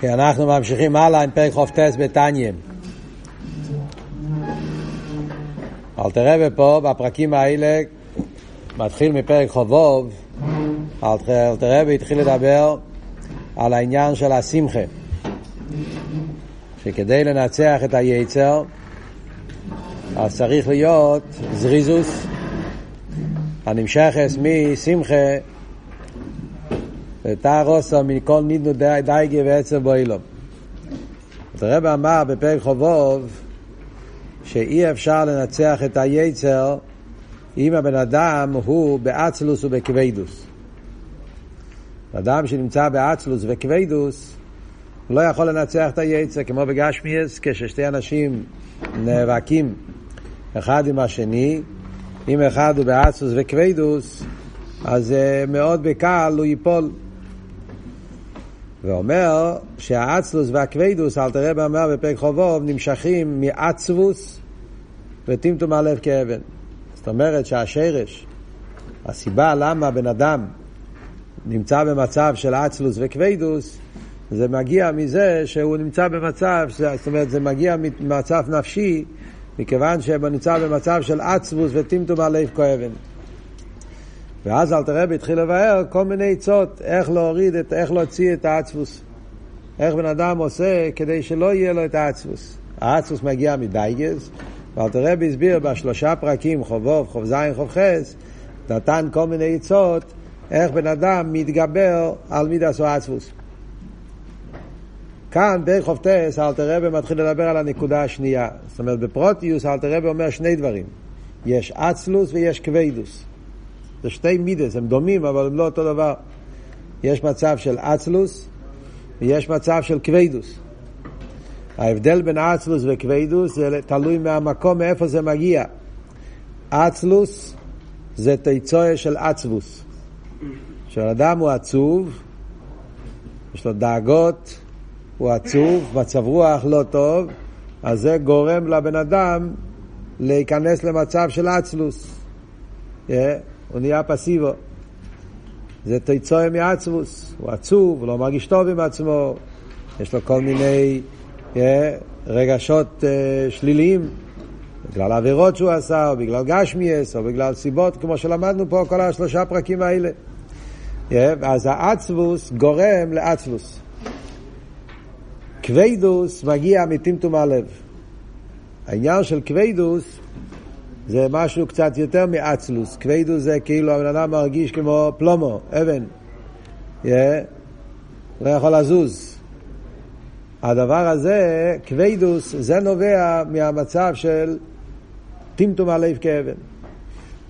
כן, אנחנו ממשיכים הלאה עם פרק חופטס בתניא. אל תראה פה, בפרקים האלה, מתחיל מפרק חובוב, אל תראה והתחיל לדבר על העניין של השמחה. שכדי לנצח את היצר, אז צריך להיות זריזוס הנמשכס משמחה ותערוסו מכל נידנו דייגי ועצר בוילום. הרב אמר בפרק חובוב שאי אפשר לנצח את היצר אם הבן אדם הוא באצלוס ובכבדוס. אדם שנמצא באצלוס וכבדוס לא יכול לנצח את היצר, כמו בגשמיאס, כששתי אנשים נאבקים אחד עם השני, אם אחד הוא באצלוס וכבדוס, אז מאוד בקל הוא ייפול. ואומר שהאצלוס והכבדוס, אל תראה באמר בפרק חובוב, נמשכים מעצבוס וטמטום הלב כאבן. זאת אומרת שהשרש, הסיבה למה בן אדם נמצא במצב של אצלוס וכבדוס, זה מגיע מזה שהוא נמצא במצב, זאת אומרת זה מגיע ממצב נפשי, מכיוון שהוא נמצא במצב של עצבוס וטמטום הלב כאבן. ואז אל תראה התחיל לבאר כל מיני עצות, איך להוריד, את, איך להוציא את העצבוס. איך בן אדם עושה כדי שלא יהיה לו את העצבוס. העצבוס מגיע מדייגס, ואל תראה הסביר בשלושה פרקים, חובוב, חוב זין, חוב חס, נתן כל מיני עצות, איך בן אדם מתגבר על מידס או עצבוס. כאן, דרך חופטס, אלתרבה מתחיל לדבר על הנקודה השנייה. זאת אומרת, בפרוטיוס אלתרבה אומר שני דברים. יש אצלוס ויש כבדוס. זה שתי מידס, הם דומים, אבל הם לא אותו דבר. יש מצב של אצלוס ויש מצב של כבדוס. ההבדל בין אצלוס וכבדוס זה תלוי מהמקום מאיפה זה מגיע. אצלוס זה תיצויה של עצבוס. כשאדם הוא עצוב, יש לו דאגות, הוא עצוב, מצב רוח לא טוב, אז זה גורם לבן אדם להיכנס למצב של אצלוס. Yeah. הוא נהיה פסיבו. זה תיצויה מעצבוס, הוא עצוב, הוא לא מרגיש טוב עם עצמו, יש לו כל מיני yeah, רגשות uh, שליליים, בגלל עבירות שהוא עשה, או בגלל גשמיאס, או בגלל סיבות, כמו שלמדנו פה כל השלושה פרקים האלה. Yeah, אז העצבוס גורם לעצבוס. כבדוס מגיע מטמטום הלב. העניין של כבדוס זה משהו קצת יותר מאצלוס. כבדוס זה כאילו הבן אדם מרגיש כמו פלומו, אבן. Yeah. לא יכול לזוז. הדבר הזה, כבדוס, זה נובע מהמצב של טמטום הלב כאבן.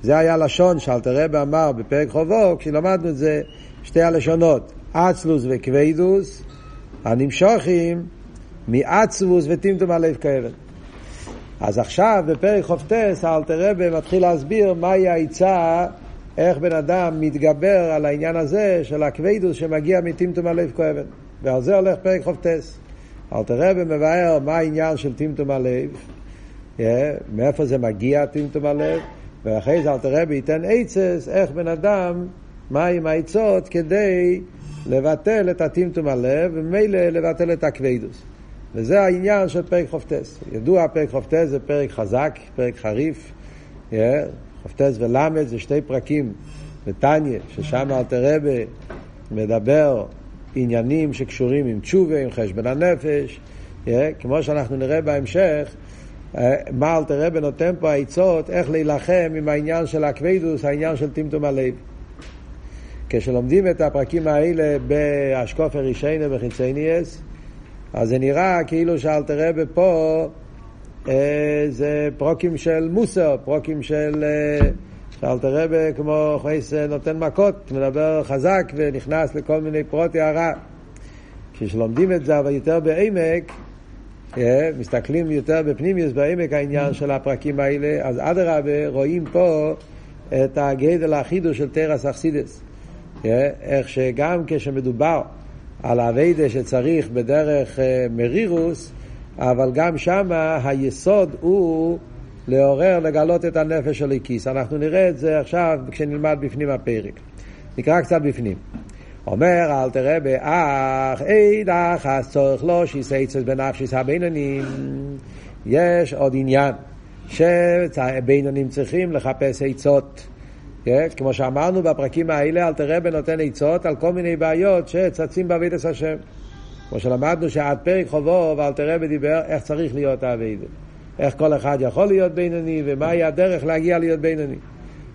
זה היה לשון שאלתרבה אמר בפרק חובו, כשלמדנו את זה, שתי הלשונות, אצלוס וכבדוס, הנמשוכים מעצבוס וטמטום הלב כאבן. אז עכשיו בפרק חופטס האלתר רבה מתחיל להסביר מהי העצה, איך בן אדם מתגבר על העניין הזה של הכבדוס שמגיע מטמטום הלב כואבן. ועל זה הולך פרק חופטס. אלתר רבה מבאר מה העניין של טמטום הלב, yeah, מאיפה זה מגיע טמטום הלב, ואחרי זה אלתר רבה ייתן עצס איך בן אדם, מהם העצות כדי לבטל את הטמטום הלב וממילא לבטל את הכבדוס. וזה העניין של פרק חופטס. ידוע, פרק חופטס זה פרק חזק, פרק חריף. Yeah, חופטס ולמד זה שתי פרקים בטניה, ששם אלתר רבה מדבר עניינים שקשורים עם תשובה, עם חשבון הנפש. כמו שאנחנו נראה בהמשך, מה אלתר רבה נותן פה עצות איך להילחם עם העניין של הכבדוס, העניין של טמטום הלב. כשלומדים את הפרקים האלה באשקופר רישיינה וחיצייניאס, אז זה נראה כאילו שאלתר רבה פה אה, זה פרוקים של מוסר, פרוקים של... אה, שאלתר רבה כמו חייס נותן מכות, מדבר חזק ונכנס לכל מיני פרוטי הרע. כשלומדים את זה אבל יותר בעמק, אה, מסתכלים יותר בפנימיוס בעמק העניין של הפרקים האלה, אז אדרבה רואים פה את הגדל החידוש של תרס אכסידס. אה, איך שגם כשמדובר על האביידה שצריך בדרך אה, מרירוס, אבל גם שם היסוד הוא לעורר, לגלות את הנפש של הכיס. אנחנו נראה את זה עכשיו כשנלמד בפנים הפרק. נקרא קצת בפנים. אומר אל תראה באח, אידך אז צורך לא שיסייצס בנפשיס הבינונים. יש עוד עניין, שבינונים צריכים לחפש עצות. כן? כמו שאמרנו בפרקים האלה, אל תראה בנותן עצות על כל מיני בעיות שצצים בעבידת השם. כמו שלמדנו שעד פרק חובו, ואל תראה בדיבר איך צריך להיות העבידת. איך כל אחד יכול להיות בינוני, ומהי הדרך להגיע להיות בינוני.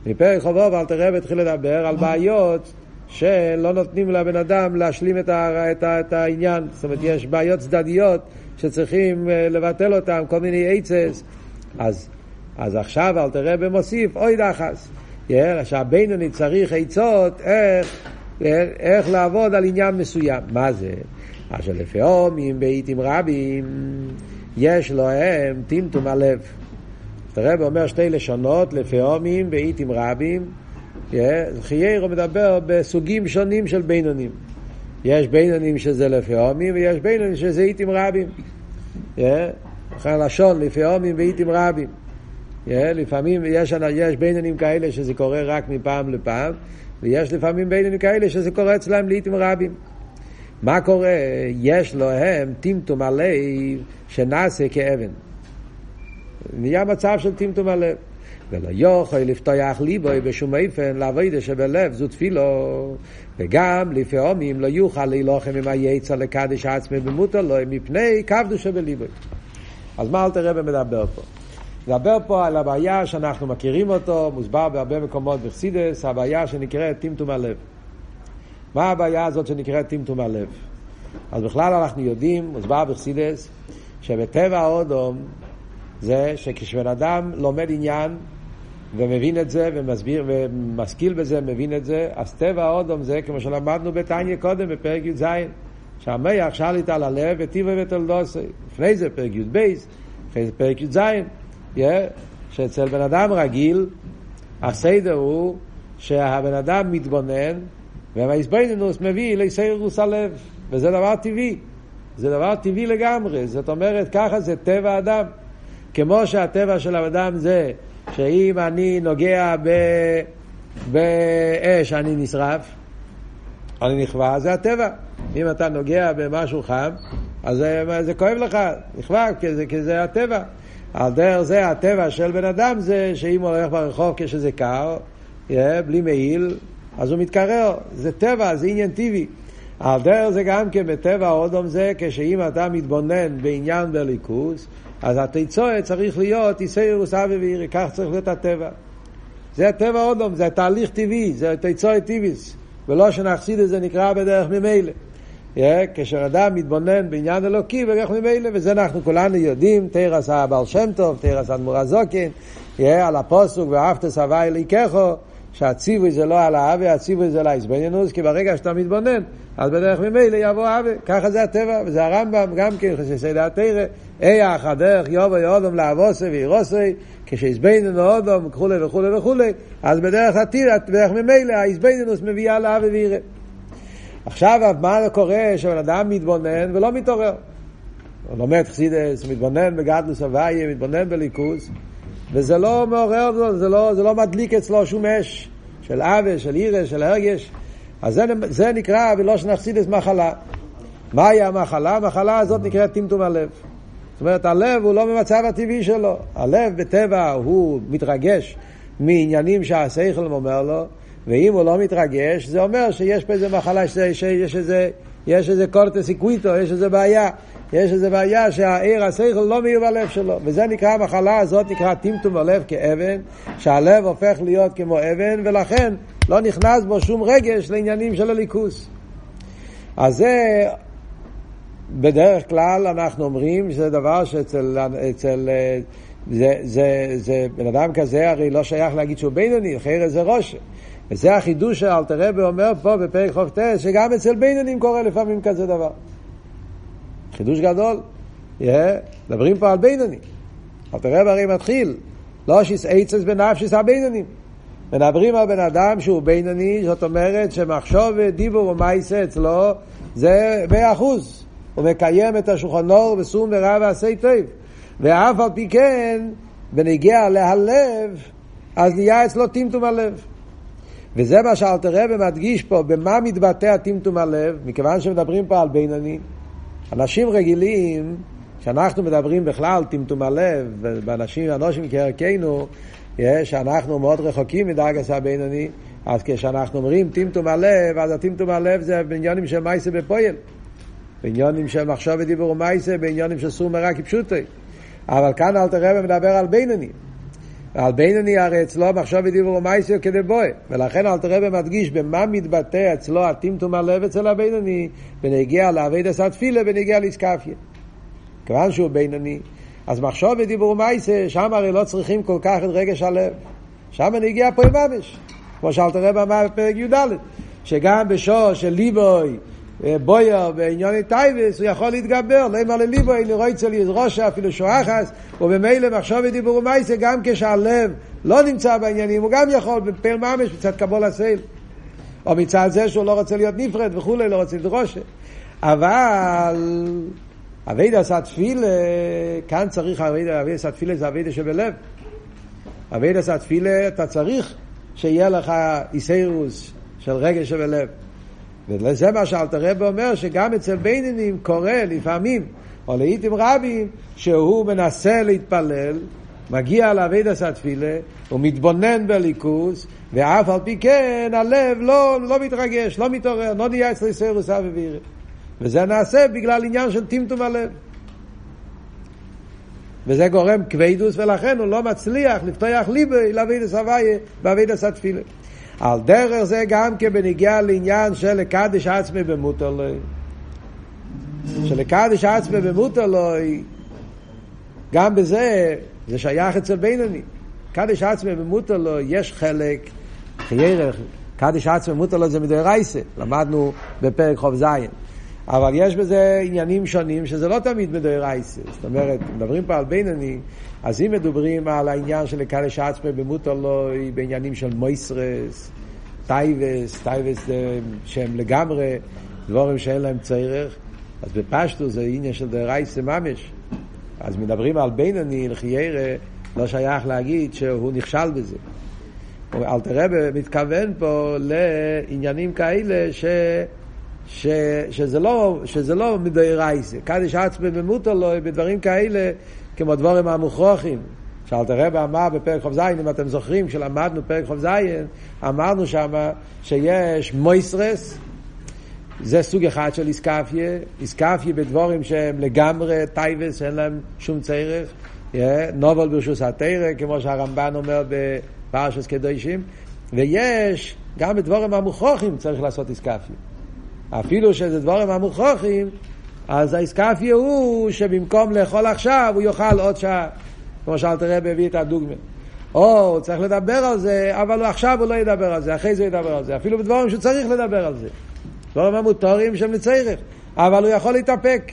מפרק חובו, ואל תראה והתחיל לדבר על בעיות שלא נותנים לבן אדם להשלים את, ה, את, ה, את העניין. זאת אומרת, יש בעיות צדדיות שצריכים אה, לבטל אותן, כל מיני עצס. אז, אז עכשיו אל תראה במוסיף אוי דחס. שהבינוני צריך עצות איך, איך לעבוד על עניין מסוים. מה זה? אשר לפעמים בעיתים רבים יש להם טמטום הלב. הרב אומר שתי לשונות, לפעמים בעיתים רבים. חיירו מדבר בסוגים שונים של בינונים. יש בינונים שזה לפעמים ויש בינונים שזה עיתים רבים. אחרי הלשון, לפעמים ועיתים רבים. לפעמים יש, יש בינונים כאלה שזה קורה רק מפעם לפעם, ויש לפעמים בינונים כאלה שזה קורה אצלם לעיתים רבים. מה קורה? יש להם טמטום הלב שנעשה כאבן. נהיה מצב של טמטום הלב. ולא יוכל לפתוח ליבוי בשום אופן לעבודה שבלב זו תפילו וגם לפעמים לא יוכל להילוחם עם היצר לקדש עצמי במותר לו מפני כבדו שבליבוי אז מה אלתר רבי מדבר פה? מדבר פה על הבעיה שאנחנו מכירים אותו, מוסבר בהרבה מקומות בחסידס, הבעיה שנקראת טמטום הלב. מה הבעיה הזאת שנקראת טמטום הלב? אז בכלל אנחנו יודעים, מוסבר בחסידס, שבטבע האודום זה שכשבן אדם לומד עניין ומבין את זה ומסביר ומשכיל בזה, מבין את זה, אז טבע האודום זה כמו שלמדנו בתניא קודם בפרק י"ז, שהמח שליט על הלב וטיבה ותולדוסי. לפני זה פרק י"ב, אחרי זה פרק י"ז, yeah, שאצל בן אדם רגיל הסדר הוא שהבן אדם מתבונן והאיזבנינוס מביא ליסיירוס הלב, וזה דבר טבעי. זה דבר טבעי לגמרי. זאת אומרת, ככה זה טבע האדם. כמו שהטבע של האדם זה שאם אני נוגע ב... באש אני נשרף, אני נכווה, זה הטבע. אם אתה נוגע במשהו חם, אז זה, זה כואב לך, נכווה, כי זה הטבע. על דרך זה הטבע של בן אדם זה שאם הוא הולך ברחוב כשזה קר, בלי מעיל, אז הוא מתקרר, זה טבע, זה עניין טבעי. על דרך זה גם כן בטבע האודום זה, כשאם אתה מתבונן בעניין בליכוס, אז התיצורת צריך להיות איסאירוס אבי ואירי, כך צריך להיות הטבע. זה הטבע האודום, זה תהליך טבעי, זה תיצורת טבעיס, ולא שנחסיד את זה נקרא בדרך ממילא. Yeah, כשאדם מתבונן בעניין אלוקי בדרך ממילא, וזה אנחנו כולנו יודעים, תרס הבעל שם טוב, תרס אדמו"ר הזוקין, yeah, על הפוסוק ואהבת סבי אליקךו, שהציווי זה לא על האווה, הציווי זה לאיזבנינוס, כי ברגע שאתה מתבונן, אז בדרך ממילא יבוא האווה. ככה זה הטבע, וזה הרמב"ם גם כן, חסידי התרא, איח הדרך יובו יאודום לאבוסי ואירוסי, כשאיזבנינוס אודום וכולי וכולי וכולי, אז בדרך התיר, בדרך ממילא האיזבנינוס מביאה לאווה וירא. עכשיו, מה קורה כשבן אדם מתבונן ולא מתעורר? הוא לומד חסידס, מתבונן בגדלוס הוויה, מתבונן בליכוס, וזה לא מעורר, זה לא, זה לא מדליק אצלו שום אש של עוול, של עירש, של הרגש. אז זה, זה נקרא בלושן אכסידס מחלה. מהי המחלה? המחלה הזאת נקראת טמטום הלב. זאת אומרת, הלב הוא לא במצב הטבעי שלו. הלב בטבע הוא מתרגש מעניינים שהשכל אומר לו, ואם הוא לא מתרגש, זה אומר שיש פה איזה מחלה, שיש איזה, יש איזה קורטס איקוויטו, יש איזה בעיה. יש איזו בעיה שהעיר השכל לא מיהו בלב שלו, וזה נקרא, המחלה הזאת נקרא טמטום בלב כאבן, שהלב הופך להיות כמו אבן, ולכן לא נכנס בו שום רגש לעניינים של הליכוס. אז זה, בדרך כלל אנחנו אומרים שזה דבר שאצל, אצל, זה, זה, זה, בן אדם כזה הרי לא שייך להגיד שהוא בינוני, אחרת זה ראש. וזה החידוש שאלתר רבי אומר פה בפרק חופטס, שגם אצל בינונים קורה לפעמים כזה דבר. חידוש גדול. מדברים פה על בינוני. אבל תראה הרי מתחיל, לא שיס עצס בנפשיס הבינונים. מדברים על בן אדם שהוא בינוני, זאת אומרת שמחשוב דיבור ומייסה אצלו זה מאה אחוז. הוא מקיים את השולחן אור וסום ורע ועשה טוב. ואף על פי כן, בנגיע להלב, אז נהיה אצלו טמטום הלב. וזה מה שאלתר רבי מדגיש פה, במה מתבטא טמטום הלב, מכיוון שמדברים פה על בינוני. אנשים רגילים, כשאנחנו מדברים בכלל טמטום הלב, באנשים, אנושים כערכנו, שאנחנו מאוד רחוקים מדרגס הבינוני, אז כשאנחנו אומרים טמטום הלב, אז הטמטום הלב זה בעניונים של מייסה בפועל. בעניונים של מחשב ודיבור ומייסה, בעניונים של סור מרע כפשוטי. אבל כאן אל תראה ומדבר על בינוני. על בינוני הרי אצלו מחשב ודיבור ומייסה כדי בואה. ולכן אל תראה ומדגיש במה מתבטא אצלו הטמטום הלב אצל הבינוני, בנגיע לעבד עשה תפילה, בנגיע לאסקפיה. כיוון שהוא בינוני, אז מחשב ודיבור ומייסה, שם הרי לא צריכים כל כך את רגש הלב. שם נגיע פה עם ממש. כמו שאלת רב אמר בפרק י"ד, שגם בשור של ליבוי, בויר בעניוני טייבס, הוא יכול להתגבר, לא אמר לליבוי, נראה אצל ראשה, אפילו שואחס, ובמילא מחשוב ודיבור ומייסה, גם כשהלב לא נמצא בעניינים, הוא גם יכול בפל ממש, מצד קבול הסייל. או מצד זה שהוא לא רוצה להיות נפרד וכולי, לא רוצה לדרוש. אבל אבידה עשה תפילה, כאן צריך אבידה, אבידה עשה תפילה זה אבידה שבלב. אבידה עשה תפילה, אתה צריך שיהיה לך איסיירוס של רגש שבלב. וזה מה שאלתר רב אומר, שגם אצל בינונים קורה לפעמים, או לעיתים רבים, שהוא מנסה להתפלל, מגיע לאבידס התפילה, הוא מתבונן בליכוס, ואף על פי כן הלב לא, לא מתרגש, לא מתעורר, לא נהיה אצל איסיירוס אבי וירא. וזה נעשה בגלל עניין של טמטום הלב. וזה גורם כבדוס, ולכן הוא לא מצליח לפתוח ליבי לאבידס הוויה באבידס התפילה. על דרך זה גם כן בנגיע לעניין של לקדש עצמי במוטלוי. שלקדש עצמי במוטלוי, גם בזה, זה שייך אצל בינוני. קדש עצמי במוטלוי, יש חלק, חיירך, קדש עצמי במוטלוי זה מדי רייסה, למדנו בפרק חוב זין. אבל יש בזה עניינים שונים שזה לא תמיד מדוירייסה. זאת אומרת, מדברים פה על בינוני, אז אם מדברים על העניין של לקדש עצמי במוטלוי, בעניינים של מויסרס, טייבס, טייבס שהם לגמרי דבורים שאין להם צורך, אז בפשטו זה עניין של דרייסה ממש. אז מדברים על בינוני, לחיירה, לא שייך להגיד שהוא נכשל בזה. אלתר מתכוון פה לעניינים כאלה ש... ש, שזה לא, שזה לא מדי רייסה. קדיש עצמי במותר לו בדברים כאלה, כמו דבורים המוכרוחים. שאלת הרב אמר בפרק זין, אם אתם זוכרים, כשלמדנו פרק זין, אמרנו שם שיש מויסרס, זה סוג אחד של אתכפיא, אתכפיא בדברים שהם לגמרי תאוות, אין להם שום צורך, נובל ברשוס התוירה, כמו שהרמב"ן אומר בפרשס קדושים, ויש, גם בדברים המוכרחים צריך לעשות אתכפיא. אפילו שזה דברים המוכרחים, אז האתכפיא הוא שבמקום לאכול עכשיו, הוא יאכל עוד שעה. כמו שאלת רבי הביא את הדוגמה. או הוא צריך לדבר על זה, אבל עכשיו הוא לא ידבר על זה, אחרי זה ידבר על זה. אפילו בדבורים שהוא צריך לדבר על זה. דבורים המותרים שהם לצריך. אבל הוא יכול להתאפק.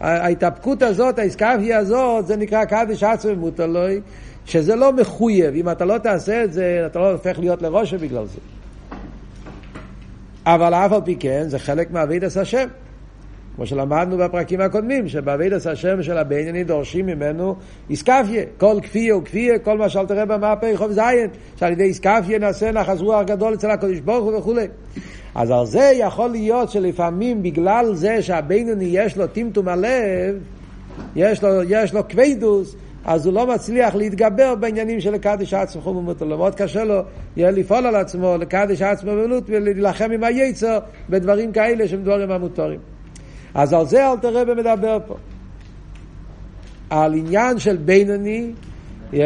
ההתאפקות הזאת, האיסקפיה הזאת, זה נקרא קדיש עצמי מוטלוי, שזה לא מחויב. אם אתה לא תעשה את זה, אתה לא הופך להיות לראש בגלל זה. אבל אף על פי כן זה חלק מאבידס השם. כמו שלמדנו בפרקים הקודמים, שבאבידס השם של הבנייני דורשים ממנו איסקפיה. כל כפיה וכפיה, כל מה שאל תראה במאפי חוב זין, שעל ידי איסקפיה נעשה נחס רוח גדול אצל הקדוש ברוך הוא וכולי. אז על זה יכול להיות שלפעמים בגלל זה שהבינוני יש לו טמטום הלב, יש לו, יש לו כבדוס, אז הוא לא מצליח להתגבר בעניינים של לקדש עצמו ומותו. מאוד קשה לו יהיה לפעול על עצמו, לקדש עצמו ולהילחם עם היצר בדברים כאלה שהם דברים המותרים. אז על זה אל תראה ומדבר פה. על עניין של בינוני, yeah,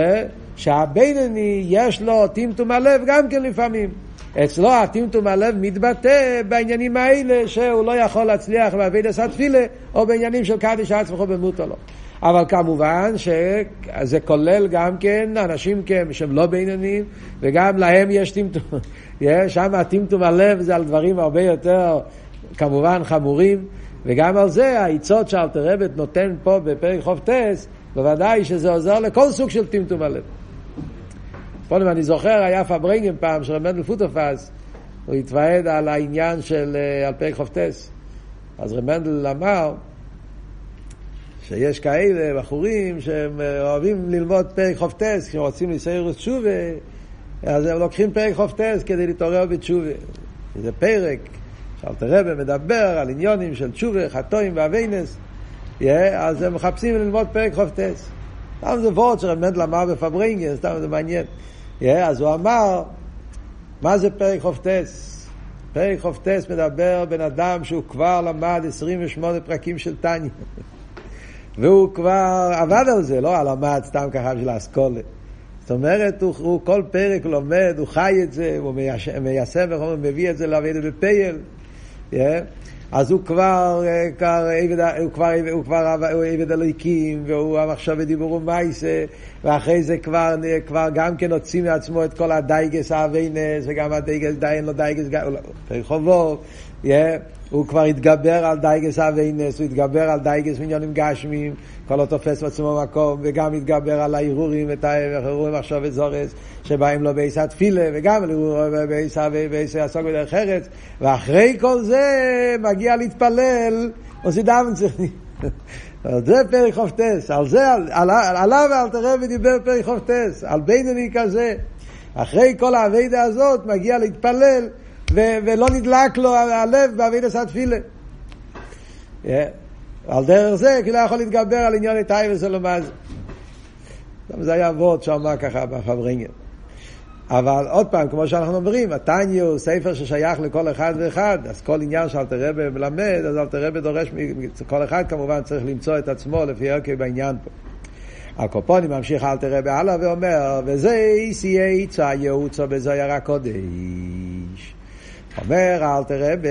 שהבינוני יש לו טמטום הלב גם כן לפעמים. אצלו הטמטום הלב מתבטא בעניינים האלה שהוא לא יכול להצליח בעביד עשה תפילה או בעניינים של קדיש עצמך במותו לו. אבל כמובן שזה כולל גם כן אנשים שהם לא בינוניים, וגם להם יש טמטום. שם הטמטום הלב זה על דברים הרבה יותר כמובן חמורים, וגם על זה העצות שאלתר רבת נותן פה בפרק חוף טס, בוודאי שזה עוזר לכל סוג של טמטום הלב. קודם אני זוכר, היה פברנגן פעם, של רמנדל פוטופס, הוא התוועד על העניין של, אה, על פרק חוף טס. אז רמנדל אמר, שיש כאלה בחורים שהם אה, אוהבים ללמוד פרק חופטס, רוצים לסייר תשובה, אז הם לוקחים פרק חופטס כדי להתעורר בתשובה. זה פרק שאלתר רבי מדבר על עניונים של תשובה, חטואים ואביינס, אז הם מחפשים ללמוד פרק חופטס. סתם זה וורד שרב מנדל אמר בפברינגן, סתם זה מעניין. אז הוא אמר, מה זה פרק חופטס? פרק חופטס מדבר בן אדם שהוא כבר למד 28 פרקים של טניה. והוא כבר עבד על זה, לא למד סתם ככה בשביל האסכולה. זאת אומרת, הוא, הוא כל פרק לומד, הוא חי את זה, הוא מיישם וכו', מביא את זה לעבוד בפייל. אז הוא כבר, אה, כבר, הוא כבר, הוא הוא עבד אלוהיקים, והוא המחשב ודיבור ומייסה, ואחרי זה כבר, כבר גם כן הוציא מעצמו את כל הדייגס האביינס, וגם הדייגס, דיין לו דייגס, רחובות, yeah. הוא כבר התגבר על דייגס אביינס, הוא התגבר על דייגס מיליונים גשמיים, כבר לא תופס בעצמו מקום, וגם התגבר על הערעורים, את הערעורים עכשיו וזורס, שבאים לו בעיסא תפילה, וגם בעיסא עסוק בדרך ארץ, ואחרי כל זה מגיע להתפלל, עושה דאבן צריך. זה פרק חופטס, על זה, עליו אל תראה ודיבר פרק חופטס, על בינוני כזה. אחרי כל האביידה הזאת מגיע להתפלל. ו- ולא נדלק לו הלב באבידס התפילה. Yeah. על דרך זה, כי לא יכול להתגבר על עניין איתי וסלומז. זה היה וורד שאמר ככה בפברינגן. אבל עוד פעם, כמו שאנחנו אומרים, התניא הוא ספר ששייך לכל אחד ואחד, אז כל עניין שאלתר רבי מלמד, אז אלתר רבי דורש, כל אחד כמובן צריך למצוא את עצמו לפי ערכי בעניין פה. הקופונים ממשיך אלתר רבי הלאה ואומר, וזה איסי עצה ייעוצו בזויר הקודש. אומר אל תראה ב...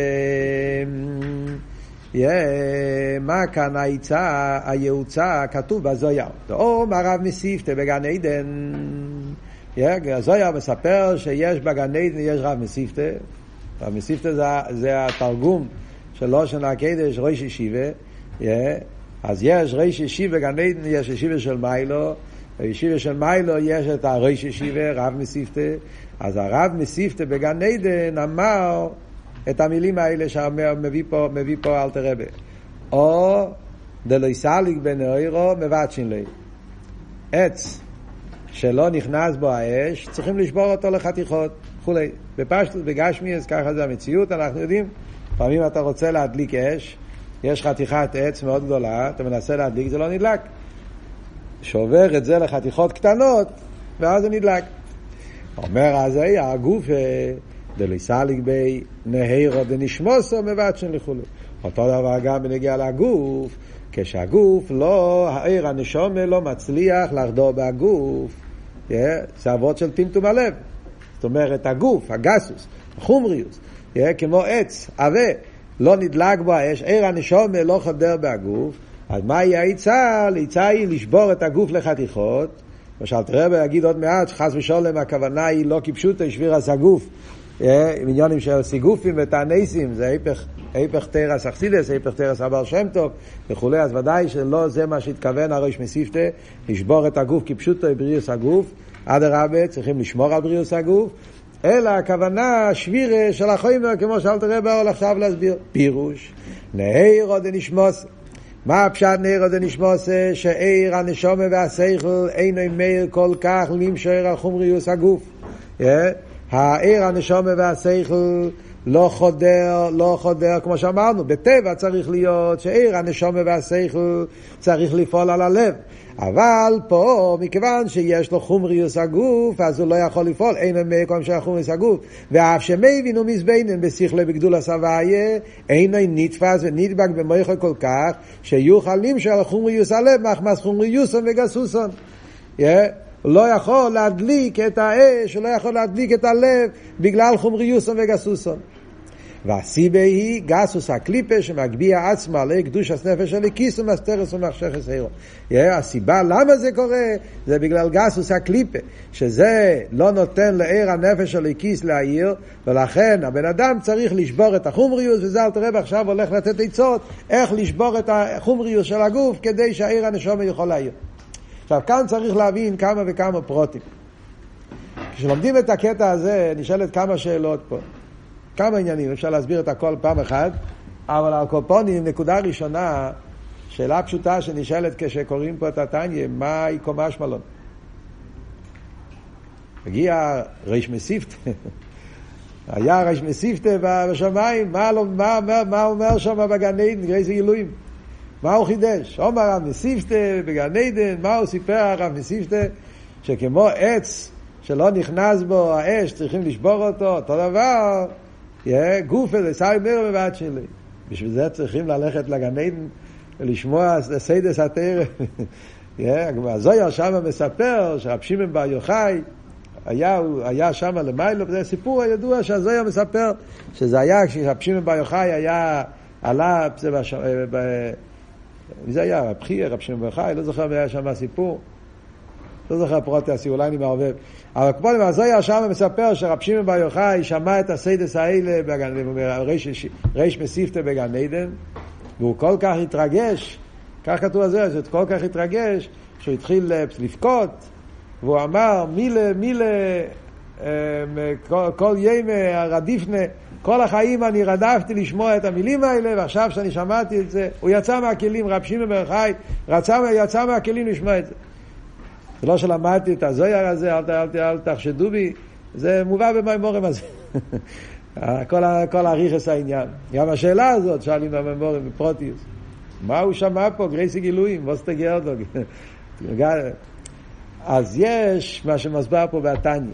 מה כאן העצה, הייעוצה, כתוב בזויר. או הרב מסיפתא בגן עדן. הזויר מספר שיש בגן עדן, יש רב מסיפתא. רב מסיפתא זה, זה התרגום של לושן הקדש, ראש ישיבה. אז יש ראש ישיבה בגן עדן, יש ישיבה של מיילו. בישיבה של מיילו יש את הראש ישיבה, רב מסיפתא. אז הרב מסיפתא בגן עדן אמר את המילים האלה שמביא פה, מביא פה אלתר רבה. או דלוי סליג בן אוירו מבטשין לי. עץ שלא נכנס בו האש, צריכים לשבור אותו לחתיכות וכולי. בפשטות, בגשמיאס, ככה זה המציאות, אנחנו יודעים. לפעמים אתה רוצה להדליק אש, יש חתיכת עץ מאוד גדולה, אתה מנסה להדליק, זה לא נדלק. שובר את זה לחתיכות קטנות, ואז זה נדלק. אומר אז היה הגוף דליסליק בי נהירו דנשמוסו מבטשן לכולו. אותו דבר גם בנגיע לגוף, כשהגוף לא, העיר הנשומה לא מצליח לחדור בהגוף. זה אבות של טמטום הלב. זאת אומרת, הגוף, הגסוס, החומריוס, כמו עץ, עבה, לא נדלק בו האש, עיר הנשומה לא חודר בהגוף. אז מהי העצה? העצה היא לשבור את הגוף לחתיכות. למשל, תראה ויגיד עוד מעט, שחס ושלום הכוונה היא לא כפשוטו, שבירס הגוף. אה, עניונים של סיגופים ותעניסים, זה היפך, תרס אכסידס, היפך תרס אבר שם טוב וכולי, אז ודאי שלא זה מה שהתכוון הראש מסיפטה, לשבור את הגוף כפשוטו בריאוס הגוף, אדרבה, צריכים לשמור על בריאוס הגוף, אלא הכוונה שבירה של החומר, כמו שאלת רב אורל עכשיו להסביר. פירוש, נהירו דנשמוס. מה הפשט נהירו דנשמוס? שעיר הנשומה והשכל אינו מאיר כל כך למשוער על חומריוס הגוף. Yeah. אה? העיר הנשומה והשכל לא חודר, לא חודר, כמו שאמרנו, בטבע צריך להיות שעיר הנשומה והשכל צריך לפעול על הלב. אבל פה, מכיוון שיש לו חומריוס הגוף, אז הוא לא יכול לפעול, אין לו מקום של חומריוס הגוף. ואף שמבינו מזבנן בשכלו בגדול הסבייה, אינו נתפס ונדבק במויכו כל כך, שיוכל למשל חומריוס הלב, מחמס חומריוסון וגסוסון. Yeah. הוא לא יכול להדליק את האש, הוא לא יכול להדליק את הלב בגלל חומריוסון וגסוסון. והסיבה היא גסוס הקליפה שמגביה עצמה לקדוש נפש של כיס ומסתרס ומחשכס הירו. הסיבה למה זה קורה זה בגלל גסוס הקליפה שזה לא נותן לעיר הנפש של כיס להעיר ולכן הבן אדם צריך לשבור את החומריוס וזה אל תראה עכשיו הולך לתת עצות איך לשבור את החומריוס של הגוף כדי שהעיר הנשומה יכול להעיר. עכשיו, כאן צריך להבין כמה וכמה פרוטים. כשלומדים את הקטע הזה, נשאלת כמה שאלות פה. כמה עניינים, אפשר להסביר את הכל פעם אחת, אבל על קופונים, נקודה ראשונה, שאלה פשוטה שנשאלת כשקוראים פה את התניא, מהי קומש מלון? הגיע ריש מסיפתא, היה ריש מסיפתא בשמיים, מה, לא, מה, מה, מה אומר שם בגן עדן, איזה גילויים? מה הוא חידש? אומר הרב מסיפתא בגן עדן, מה הוא סיפר הרב מסיפתא? שכמו עץ שלא נכנס בו האש, צריכים לשבור אותו, אותו דבר, גוף איזה סייבר מיר בבת שלי. בשביל זה צריכים ללכת לגן עדן ולשמוע סיידס התרא. הזויר שם מספר שרב שמעון בר יוחאי היה, היה שם למיילו, וזה סיפור הידוע שהזויר מספר שזה היה כשרב שמעון בר יוחאי היה, עלה, זה בש... ב... מי זה היה? רב חייא, רב שמעון בר יוחאי, לא זוכר היה שם הסיפור. לא זוכר פרוטי הסיפור, אולי אני מערבב. אבל כמו דבר, הזויר שם מספר שרב שמעון בר יוחאי שמע את הסיידס האלה, ריש מסיפתא בגן עדן, והוא כל כך התרגש, כך כתוב זה, שהוא כל כך התרגש, שהוא התחיל אה, לבכות, והוא אמר, מילה, מילה, אה, כל, כל ימי הרדיפנה, כל החיים אני רדפתי לשמוע את המילים האלה, ועכשיו שאני שמעתי את זה, הוא יצא מהכלים, רב שמעון בר חי, יצא מהכלים לשמוע את זה. זה לא שלמדתי את הזויר הזה, אל, אל, אל, אל תחשדו בי, זה מובא במימורים הזה. כל, כל אריכס העניין. גם השאלה הזאת שואלים במימורים בפרוטיוס. מה הוא שמע פה? גרייסי גילויים, ווסטה גרדוג. אז יש מה שמסבר פה בתניא.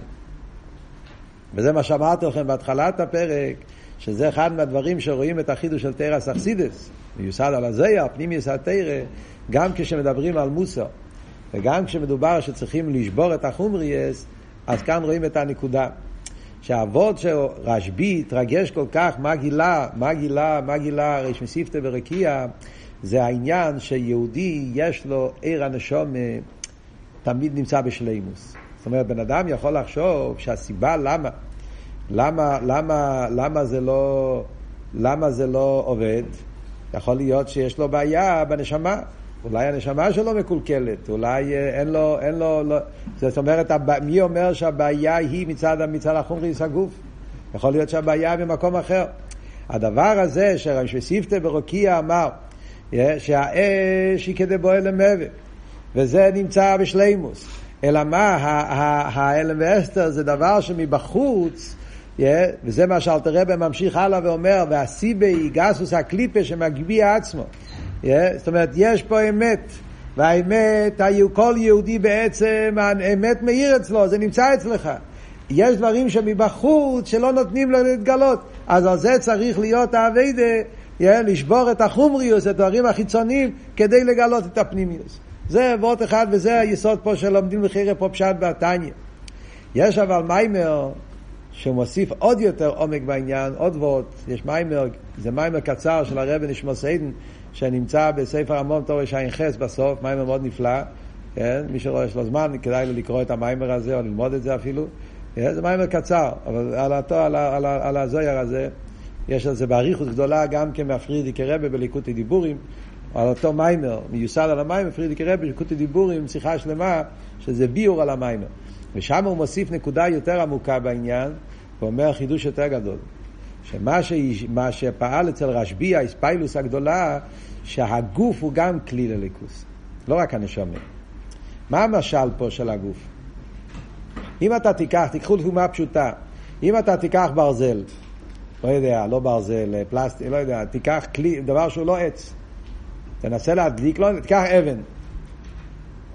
וזה מה שאמרתי לכם בהתחלת הפרק, שזה אחד מהדברים שרואים את החידוש של תרא סכסידס, מיוסד על הזיה, פנימי יסד תרא, גם כשמדברים על מוסר, וגם כשמדובר שצריכים לשבור את החומריאס, אז כאן רואים את הנקודה. שהאבות של רשב"י התרגש כל כך, מה גילה, מה גילה, מה גילה ריש מסיפתא ברקיע, זה העניין שיהודי יש לו עיר הנשום תמיד נמצא בשלימוס. זאת אומרת, בן אדם יכול לחשוב שהסיבה למה, למה, למה, למה זה לא, למה זה לא עובד, יכול להיות שיש לו בעיה בנשמה. אולי הנשמה שלו מקולקלת, אולי אה, אין לו, אין לו, לא, זאת אומרת, מי אומר שהבעיה היא מצד, מצד החומריס הגוף? יכול להיות שהבעיה היא במקום אחר. הדבר הזה שסיפטה ברוקיע אמר, אה, שהאש היא כדי בועל למוות, וזה נמצא בשלימוס. אלא מה, ההלם ואסתר זה דבר שמבחוץ, yeah, וזה מה שאלתר רבי ממשיך הלאה ואומר, והסיבי גסוס הקליפה שמגביה עצמו. Yeah, זאת אומרת, יש פה אמת, והאמת, כל יהודי בעצם, האמת מאיר אצלו, זה נמצא אצלך. יש דברים שמבחוץ שלא נותנים לו להתגלות, אז על זה צריך להיות האביידה, yeah, לשבור את החומריוס, את הדברים החיצוניים, כדי לגלות את הפנימיוס. זה וורט אחד, וזה היסוד פה שלומדים בחירה פה פשט בתניא. יש אבל מיימר שמוסיף עוד יותר עומק בעניין, עוד וורט, יש מיימר, זה מיימר קצר של הרבי נשמסוי עדן, שנמצא בספר המאמרים תרע"ח בסוף, מיימר מאוד נפלא, כן? מי שרואה יש לו זמן, כדאי לו לקרוא את המיימר הזה או ללמוד את זה אפילו. כן? זה מיימר קצר, אבל על, התו, על, על, על, הזוהר הזה, יש על זה באריכות גדולה גם כן מהפרידיקער רבי בליקוטי דיבורים, על אותו מיימר, מיוסד על המיימר, פרידיקער רבי בליקוטי דיבורים, שיחה שלמה, שזה ביור על המיימר. ושם הוא מוסיף נקודה יותר עמוקה בעניין, ואומר חידוש יותר גדול. שמה ש... שפעל אצל רשב"י, האספיילוס הגדולה, שהגוף הוא גם כלי לליכוס, לא רק הנשמה. מה המשל פה של הגוף? אם אתה תיקח, תיקחו דוגמה פשוטה, אם אתה תיקח ברזל, לא יודע, לא ברזל, פלסטיק, לא יודע, תיקח כלי, דבר שהוא לא עץ, תנסה להדליק, לא, תיקח אבן.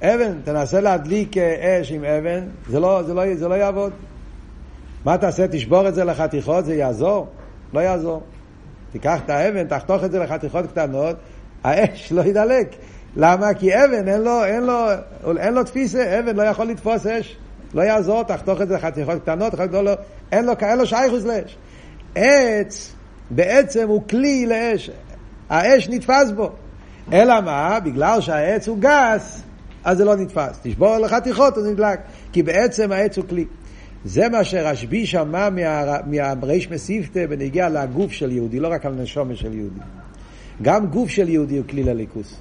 אבן, תנסה להדליק אש עם אבן, זה לא, זה לא, זה לא יעבוד. מה תעשה? תשבור את זה לחתיכות, זה יעזור? לא יעזור. תיקח את האבן, תחתוך את זה לחתיכות קטנות, האש לא ידלק. למה? כי אבן, אין לו, אין לו, אין לו תפיסה, אבן לא יכול לתפוס אש. לא יעזור, תחתוך את זה לחתיכות קטנות, לא, לא, אין לו, אין לו שייכוס לאש. עץ בעצם הוא כלי לאש, האש נתפס בו. אלא מה? בגלל שהעץ הוא גס, אז זה לא נתפס. תשבור לחתיכות, אז נדלק. כי בעצם העץ הוא כלי. זה מה שרשב"י שמע מהריש מסיפתא בנגיע לגוף של יהודי, לא רק על נשומה של יהודי. גם גוף של יהודי הוא כלי לליכוס.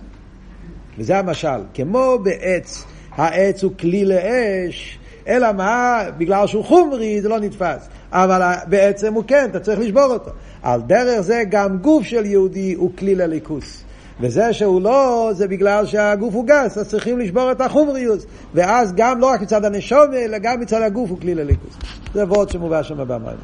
וזה המשל. כמו בעץ, העץ הוא כלי לאש, אלא מה? בגלל שהוא חומרי זה לא נתפס. אבל בעצם הוא כן, אתה צריך לשבור אותו. על דרך זה גם גוף של יהודי הוא כלי לליכוס. וזה שהוא לא, זה בגלל שהגוף הוא גס, אז צריכים לשבור את החומריוס. ואז גם לא רק מצד הנשום, אלא גם מצד הגוף הוא כלי לליכוס. זה וורד שמובא שם במים.